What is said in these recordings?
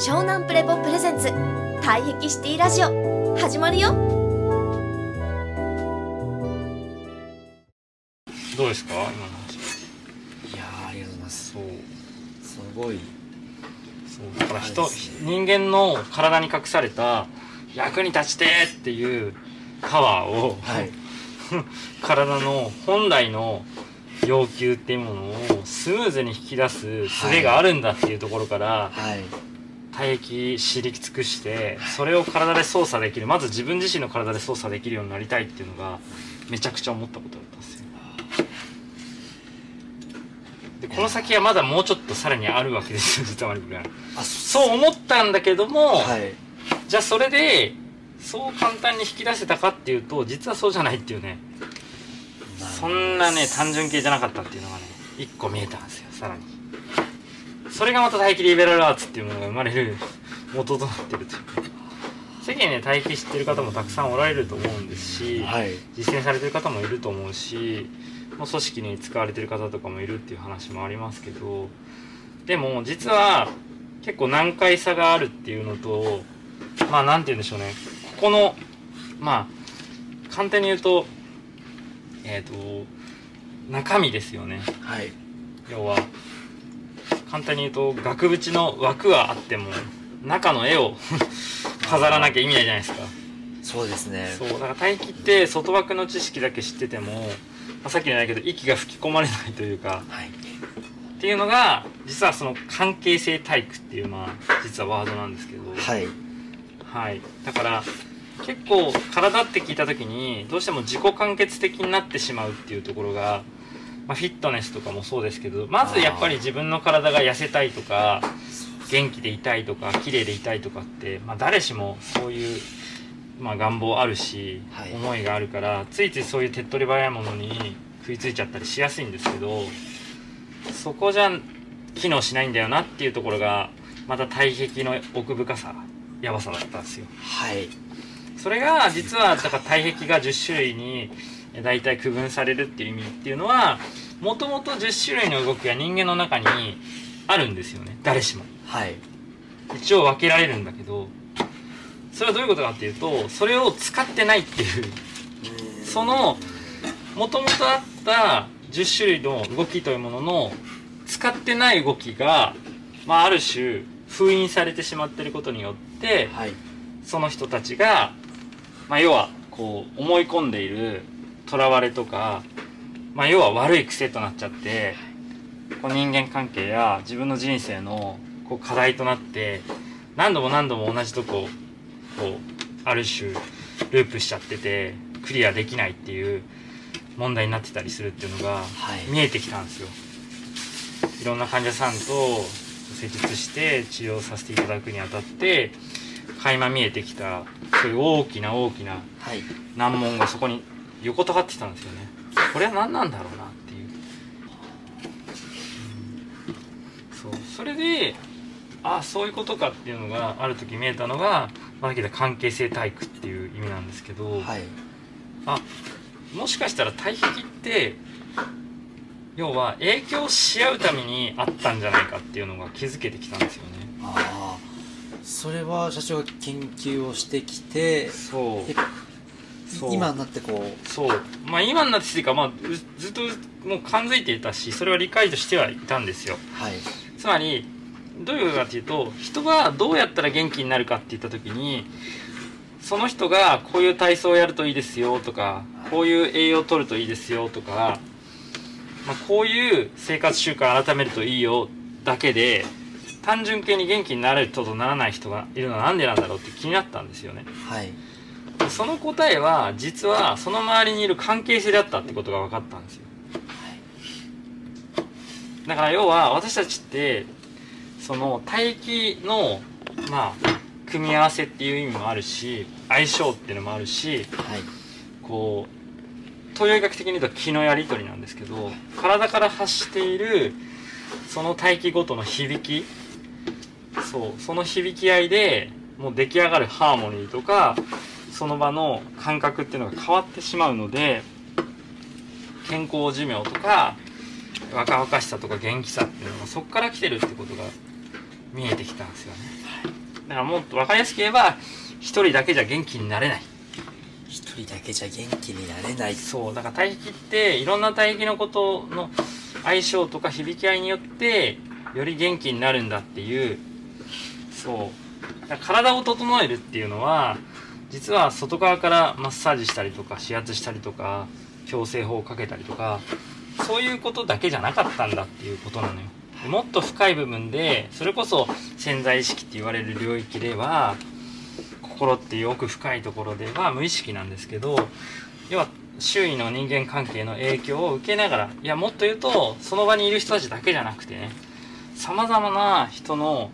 湘南プレポプレゼンツ。退癖シティラジオ。始まるよ。どうですか？今の話。いやーありがとうございますそう。すごい。そう。だから人はいです人間の体に隠された役に立ちてーっていうパワーを、はい。体の本来の要求っていうものをスムーズに引き出す術があるんだっていうところから、はい体液知り尽くしてそれを体で操作できる。まず自分自身の体で操作できるようになりたいっていうのがめちゃくちゃ思ったことだったんですよ。でこの先はまだもうちょっとさらにあるわけですよ実はそう思ったんだけども、はい。じゃあそれでそう簡単に引き出せたかっていうと実はそうじゃないっていうね。そんなね単純系じゃなかったっていうのがね一個見えたんですよさらにそれがまた待機リベラルアーツっていうものが生まれる元となってるというね世間にね待機知ってる方もたくさんおられると思うんですし、はい。実践されてる方もいると思うしもう組織に使われてる方とかもいるっていう話もありますけどでも実は結構難解さがあるっていうのとまあなんて言うんでしょうね。ここのまあ簡単に言うとえっ、と中身ですよね。はい。要は簡単に言うと額縁の枠はあっても中の絵を 飾らなきゃ意味ないじゃないですか。そうですね。そうだから大気って外枠の知識だけ知ってても、まあ、さっきじゃないけど息が吹き込まれないというかはい。っていうのが実はその関係性体育っていうまあ実はワードなんですけど。はい。はい。だから結構体って聞いた時にどうしても自己完結的になってしまうっていうところが、まあ、フィットネスとかもそうですけどまずやっぱり自分の体が痩せたいとか元気でいたいとか綺麗でいたいとかって、まあ、誰しもそういう、まあ、願望あるし、はい思いがあるからついついそういう手っ取り早いものに食いついちゃったりしやすいんですけどそこじゃ機能しないんだよなっていうところがまた体壁の奥深さやばさだったんですよ。はいそれが実はだから体壁が10種類にえ大体区分されるっていう意味っていうのはもともと10種類の動きが人間の中にあるんですよね。誰しも。はい。一応分けられるんだけどそれはどういうことかっていうとそれを使ってないっていう。そのもともとあった10種類の動きというものの使ってない動きが、まあ、ある種封印されてしまっていることによってはい。その人たちが、まあ、要はこう思い込んでいるとらわれとか、まあ、要は悪い癖となっちゃってこう人間関係や自分の人生のこう課題となって何度も何度も同じとここうある種ループしちゃっててクリアできないっていう問題になってたりするっていうのがはい見えてきたんですよ。いろんな患者さんと施術して治療させていただくにあたって垣間見えてきたそういう大きな大きなはい難問がそこに横たわってたんですよね。これは何なんだろうなっていう、うんそう。それであそういうことかっていうのがある時見えたのがまあさっき言った関係性体育っていう意味なんですけど、はい。あもしかしたら対比って要は影響し合うためにあったんじゃないかっていうのが気づけてきたんですよね。ああそれは社長が研究をしてきてそう今になってこう。そう。まあ今になってというか、まあ、うずっともう感づいていたしそれは理解としてはいたんですよ。はい。つまりどういうことかっていうと人がどうやったら元気になるかって言った時にその人がこういう体操をやるといいですよとかこういう栄養を取るといいですよとか、まあ、こういう生活習慣を改めるといいよだけで単純系に元気になれる人とならない人がいるのはなんでなんだろうって気になったんですよね。はい。でその答えは実はその周りにいる関係性だったってことが分かったんですよ。だから要は私たちってその帯域のまあ組み合わせっていう意味もあるし相性っていうのもあるしはい。こう東洋医学的に言うと気のやり取りなんですけど体から発しているその帯域ごとの響きそうその響き合いでもう出来上がるハーモニーとかその場の感覚っていうのが変わってしまうので健康寿命とか若々しさとか元気さっていうのがそこから来てるってことが見えてきたんですよね。だからもっと分かりやすく言えば一人だけじゃ元気になれない。一人だけじゃ元気になれない。そうだから対比っていろんな対比のことの相性とか響き合いによってより元気になるんだっていう。そう。だから体を整えるっていうのは実は外側からマッサージしたりとか指圧したりとか矯正法をかけたりとかそういうことだけじゃなかったんだっていうことなのよ。もっと深い部分でそれこそ潜在意識って言われる領域では心っていう奥深いところでは無意識なんですけど要は周囲の人間関係の影響を受けながらいやもっと言うとその場にいる人たちだけじゃなくてねさまざまな人の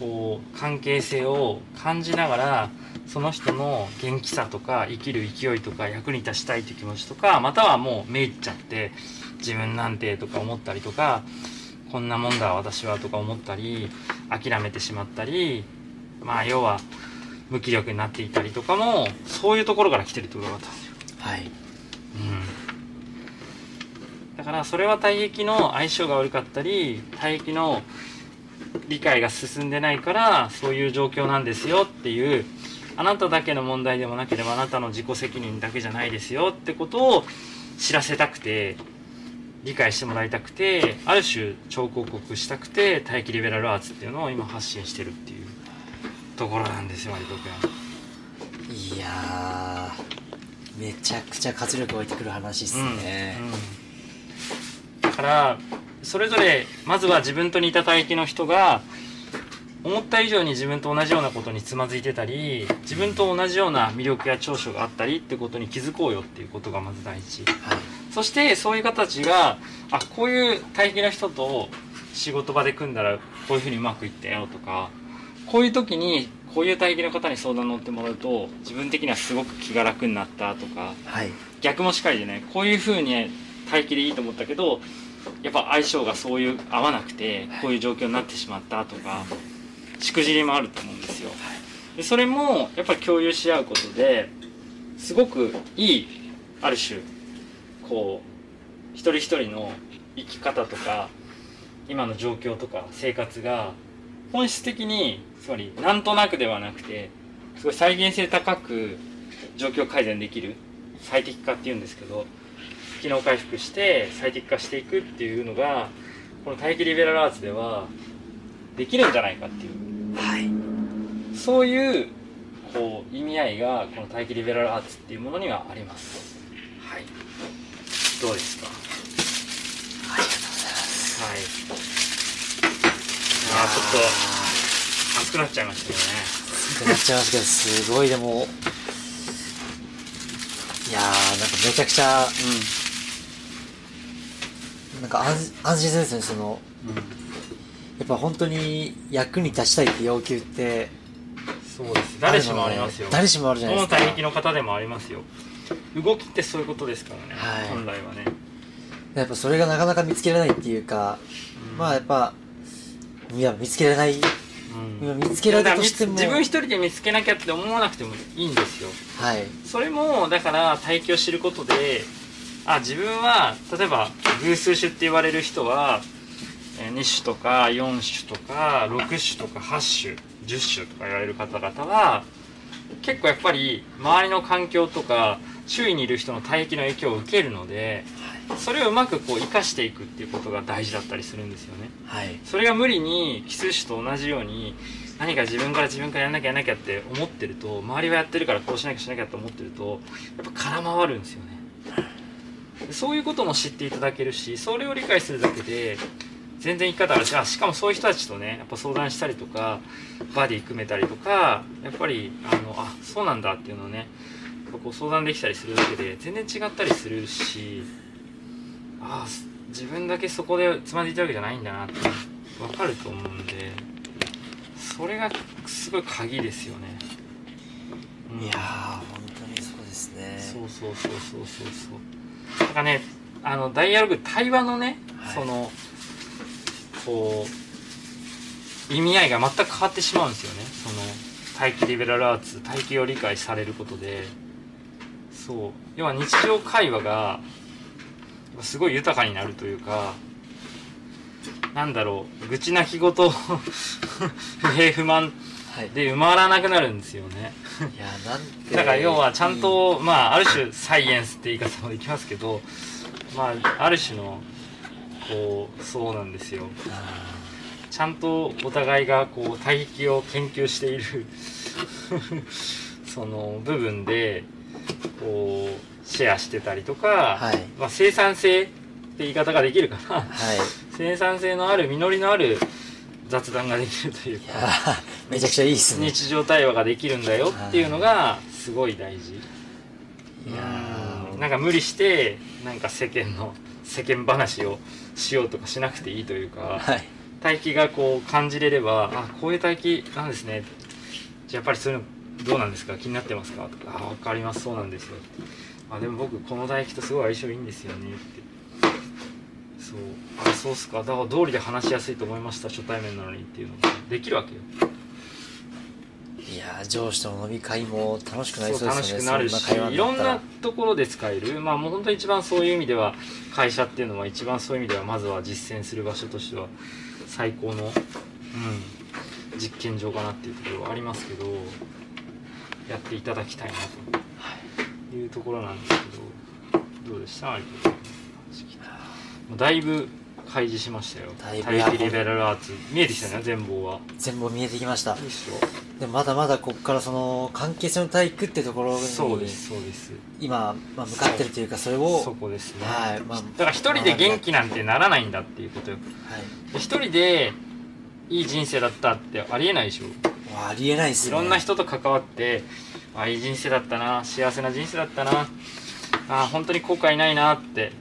こう関係性を感じながらその人の元気さとか生きる勢いとか役に立ちたいという気持ちとかまたはもうめいっちゃって自分なんてとか思ったりとかこんなもんだ私はとか思ったり諦めてしまったりまあ要は無気力になっていたりとかもそういうところから来てるってことだったんですよ。はいうん、だからそれは体液の相性が悪かったり体液の理解が進んでないからそういう状況なんですよっていうあなただけの問題でもなければあなたの自己責任だけじゃないですよってことを知らせたくて理解してもらいたくてある種超広告したくて待機リベラルアーツっていうのを今発信してるっていうところなんですよマリコ君。いやーめちゃくちゃ活力湧いてくる話っすね、うんうんだからそれぞれまずは自分と似た体域の人が思った以上に自分と同じようなことにつまずいてたり自分と同じような魅力や長所があったりってことに気づこうよっていうことがまず第一。はいそしてそういう方たちがあこういう体域の人と仕事場で組んだらこういうふうにうまくいったよとかこういう時にこういう体域の方に相談乗ってもらうと自分的にはすごく気が楽になったとかはい。逆もしかりでねこういう風に待機でいいと思ったけどやっぱ相性がそういう合わなくてこういう状況になってしまったとかしくじりもあると思うんですよ。でそれもやっぱり共有し合うことですごくいいある種こう一人一人の生き方とか今の状況とか生活が本質的につまりなんとなくではなくてすごい再現性高く状況改善できる最適化っていうんですけど機能回復して最適化していくっていうのがこの待機リベラルアーツではできるんじゃないかっていうはい。そういうこう意味合いがこの待機リベラルアーツっていうものにはあります。はい。どうですか？ありがとうございます。はい。あーちょっと熱くなっちゃいましたよね。ってなっちゃいますけどすごいでも。いやーなんかめちゃくちゃなんか安安心ですねその。うん、うん、やっぱ本当に役に立ちたいって要求ってそうです。誰しもありますよ。誰しもあるじゃないどのですか。体域の方でもありますよ。動きってそういうことですからね、はい。本来はね、やっぱそれがなかなか見つけられないっていうか、うん。まあやっぱいや見つけられない。うん。今見つけられたとしても自分一人で見つけなきゃって思わなくてもいいんですよ。はい。それもだから体系を知ることであ自分は例えば偶数種って言われる人はえー2種とか4種とか6種とか8種10種とか言われる方々は結構やっぱり周りの環境とか周囲にいる人の体液の影響を受けるのでそれをうまくこう生かしていくっていうことが大事だったりするんですよね。はい。それが無理に奇数種と同じように何か自分から自分からやんなきゃやんなきゃって思ってると周りはやってるからこうしなきゃしなきゃって思ってるとやっぱ空回るんですよね。そういうことも知っていただけるしそれを理解するだけで全然生き方が違う。しかもそういう人たちとねやっぱ相談したりとかバディ組めたりとかやっぱりあのあそうなんだっていうのをねこう相談できたりするだけで全然違ったりするしああ自分だけそこでつまずいてるわけじゃないんだなって分かると思うんでそれがすごい鍵ですよね、うん。いやー本当にそうですね。そうそうそうそうそう。そうだからねあのダイアログ対話のね、はい。そのこう意味合いが全く変わってしまうんですよね。その待機リベラルアーツ待機を理解されることで。そう。要は日常会話がすごい豊かになるというかなんだろう愚痴泣き言不平不満はい。で埋まらなくなるんですよね。いやなんて。だから要はちゃんと、まあある種サイエンスって言い方もできますけどまあある種のこうそうなんですよ。あちゃんとお互いがこう大気を研究している その部分でこうシェアしてたりとか、はい。まあ、生産性って言い方ができるかな。ーはい。生産性のある実りのある雑談ができるというかーめちゃくちゃいいっすね。日常対話ができるんだよっていうのがすごい大事。いやなんか無理してなんか世間の世間話をしようとかしなくていいというかはい。大気がこう感じれればあこういう大気なんですね。じゃあやっぱりそういうのどうなんですか？気になってますか？とかあ分かります。そうなんですよ。あでも僕この唾液とすごい相性いいんですよね。ってそう。あそうっすか。だから道理で話しやすいと思いました？初対面なのにっていうの。ができるわけよいやー上司との飲み会も楽しくなりそうですよね。くなるしそんな会話いろんになところで使える。まあもう本当に一番そういう意味では会社っていうのは一番そういう意味ではまずは実践する場所としては最高の、うん、実験場かなっていうところはありますけどやっていただきたいなというところなんですけどどうでした？だいぶ開示しましたよ。だいぶ大気リベラルアーツ。見えてきたね全貌は。全部見えてきました。でもまだまだここからその関係性の体育ってところにそうですそうです。今、まあ、向かってるというかそれをそこですね。はいまあだから一人で元気なんてならないんだっていうことよ。はい。で一人でいい人生だったってありえないでしょ。ありえないっすね。いろんな人と関わってあいい人生だったな幸せな人生だったなあ本当に後悔ないなって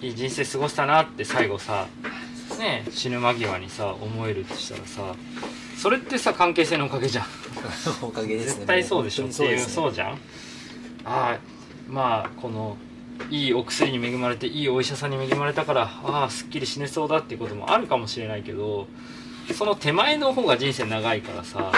いい人生過ごしたなって最後さね死ぬ間際にさ思えるとしたらさそれってさ関係性のおかげじゃん。おかげですね。絶対そうでしょ。もっていう本当にそうじゃん。ああまあこのいいお薬に恵まれていいお医者さんに恵まれたからああすっきり死ねそうだっていうこともあるかもしれないけどその手前の方が人生長いからさ。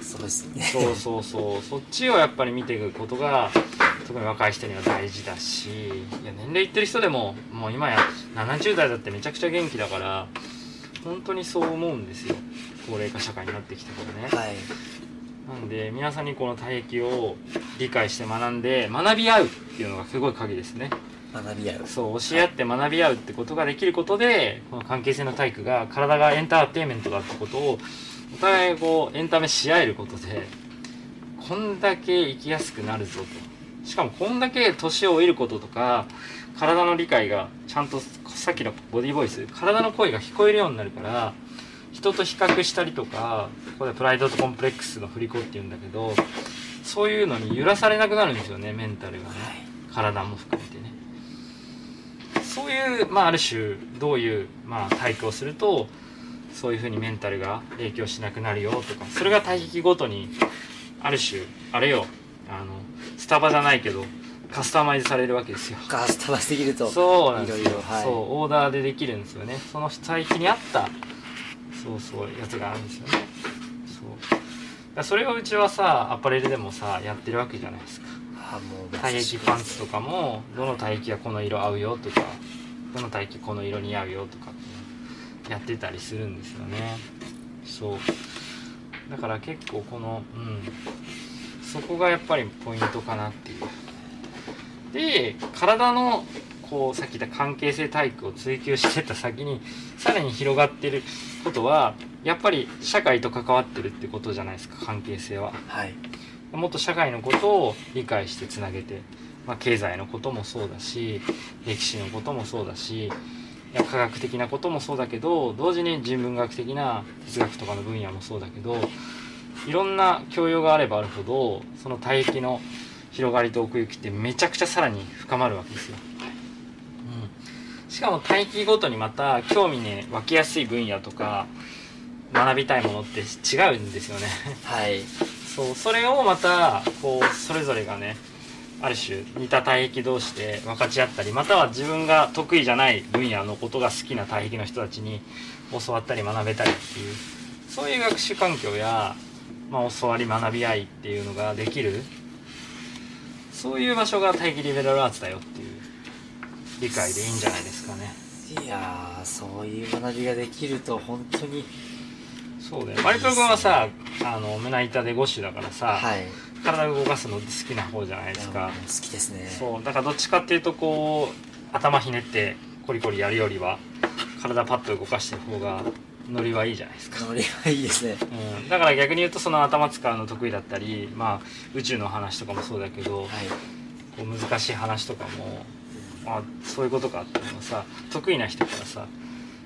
そうですね。そうそうそう。そっちをやっぱり見ていくことが特に若い人には大事だしいや年齢いってる人でももう今や70代だってめちゃくちゃ元気だから本当にそう思うんですよ。高齢化社会になってきたからね。はい。なんで皆さんにこの体液を理解して学んで学び合うっていうのがすごい鍵ですね。学び合う。そう教え合って学び合うってことができることでこの関係性の体育が体がエンターテインメントだってことをお互いこうエンタメし合えることでこんだけ生きやすくなるぞとしかもこんだけ年を老いることとか体の理解がちゃんとさっきのボディーボイス体の声が聞こえるようになるから人と比較したりとかこれはプライドとコンプレックスの振り子っていうんだけどそういうのに揺らされなくなるんですよねメンタルがね。体も含めてね。そういう、まあ、ある種どういう、まあ、体育をするとそういうふうにメンタルが影響しなくなるよとかそれが体域ごとにある種あれよあのスタバじゃないけどカスタマイズされるわけですよ。カスタマイズできると。そうなんですよ。はい。そうオーダーでできるんですよね。その体域に合ったそうそうやつがあるんですよね。そう。だそれをうちはさアパレルでもさやってるわけじゃないですか。あもう体液パンツとかもどの体液がこの色合うよとかどの体液この色似合うよとかやってたりするんですよね。そう。だから結構このうんそこがやっぱりポイントかなっていう。で体のこうさっき言った関係性体育を追求してった先にさらに広がってることはやっぱり社会と関わってるってことじゃないですか関係性は。はい。もっと社会のことを理解してつなげて、まあ、経済のこともそうだし歴史のこともそうだし科学的なこともそうだけど同時に人文学的な哲学とかの分野もそうだけどいろんな教養があればあるほどその体域の広がりと奥行きってめちゃくちゃさらに深まるわけですよ。うん、しかも体域ごとにまた興味に湧きやすい分野とか学びたいものって違うんですよね。はいそうそれをまたこうそれぞれがねある種似た体域同士で分かち合ったりまたは自分が得意じゃない分野のことが好きな体域の人たちに教わったり学べたりっていうそういう学習環境や、まあ、教わり学び合いっていうのができる。そういう場所が体域リベラルアーツだよっていう。理解でいいんじゃないですかね。いやーそういう学びができると本当に。そうだよ。マリプロ君はさあの胸板で5種だからさ、はい。体を動かすのって好きな方じゃないですか。好きですね。そう。だからどっちかっていうとこう頭ひねってコリコリやるよりは体パッと動かしてる方がノリはいいじゃないですか、ノリがいいですね。うん、だから逆に言うとその頭使うの得意だったりまあ宇宙の話とかもそうだけど、はい。こう難しい話とかもあそういうことかっていうのをさ得意な人からさ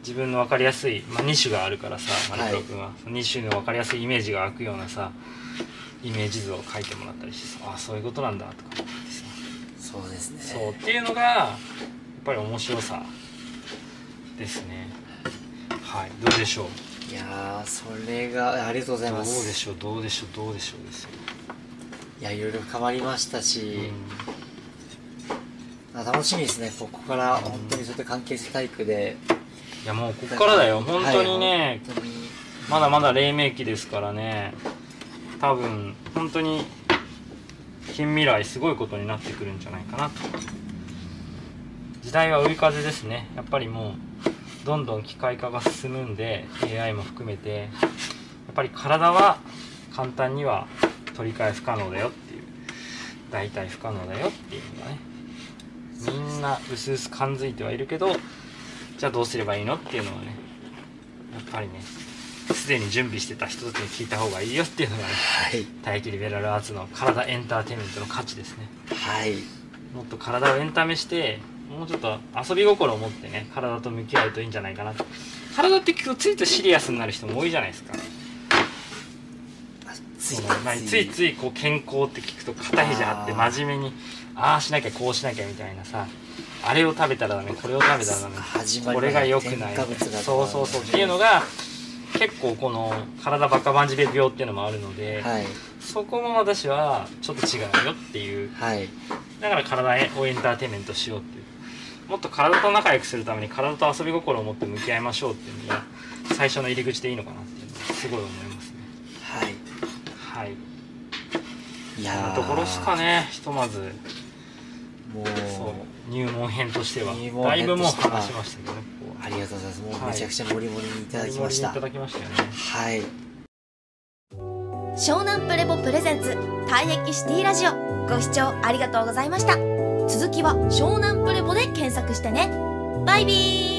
自分の分かりやすい、まあ、2種があるからさマリプロ君は、その2種の分かりやすいイメージが湧くようなさイメージ図を書いてもらったりしてさあそういうことなんだとか思ってさ。そうですね。そうっていうのがやっぱり面白さですねはいどうでしょう？いやーそれがありがとうございどうますでしょう？どうでしょう？どうでしょうですよ、いやいろいろ深まりましたし、うん。あ楽しみですね。ここから本当にそういった関係性体育で。いやもうこっからだよ。本当にね、はいに。まだまだ黎明期ですからね。多分本当に近未来すごいことになってくるんじゃないかなと。時代は追い風ですね。やっぱりもうどんどん機械化が進むんで AI も含めてやっぱり体は簡単には取り替え不可能だよっていう大体不可能だよっていうのがねみんな薄々感づいてはいるけどじゃあどうすればいいのっていうのはねやっぱりねすでに準備してた人たちに聞いた方がいいよっていうのがねはい。大気リベラルアーツの体エンターテインメントの価値ですね。はい。もっと体をエンタメしてもうちょっと遊び心を持ってね体と向き合うといいんじゃないかなと。体って聞くとついついシリアスになる人も多いじゃないですか。ついつい。ついこう健康って聞くと肩肘張って真面目にああしなきゃこうしなきゃみたいなさあれを食べたらダメこれを食べたらダメこれが良くない。そうそうそう。っていうのが結構この体バカバンジベ病っていうのもあるので、はい。そこも私はちょっと違うよっていう。はい。だから体をエンターテインメントしようってもっと体と仲良くするために体と遊び心を持って向き合いましょうっていうのが最初の入り口でいいのかなっていうのはすごい思いますね。はい。はい。いやところですかねひとまず。もう。そう。入門編としては。入門だいぶもう話しましたけどありがとうございます。もうはい。めちゃくちゃ盛り盛りにいただきました。いただきましたよね。はい。湘南プレボプレゼンツ退役シティラジオ。ご視聴ありがとうございました続きは湘南プレボで検索してね。バイビー。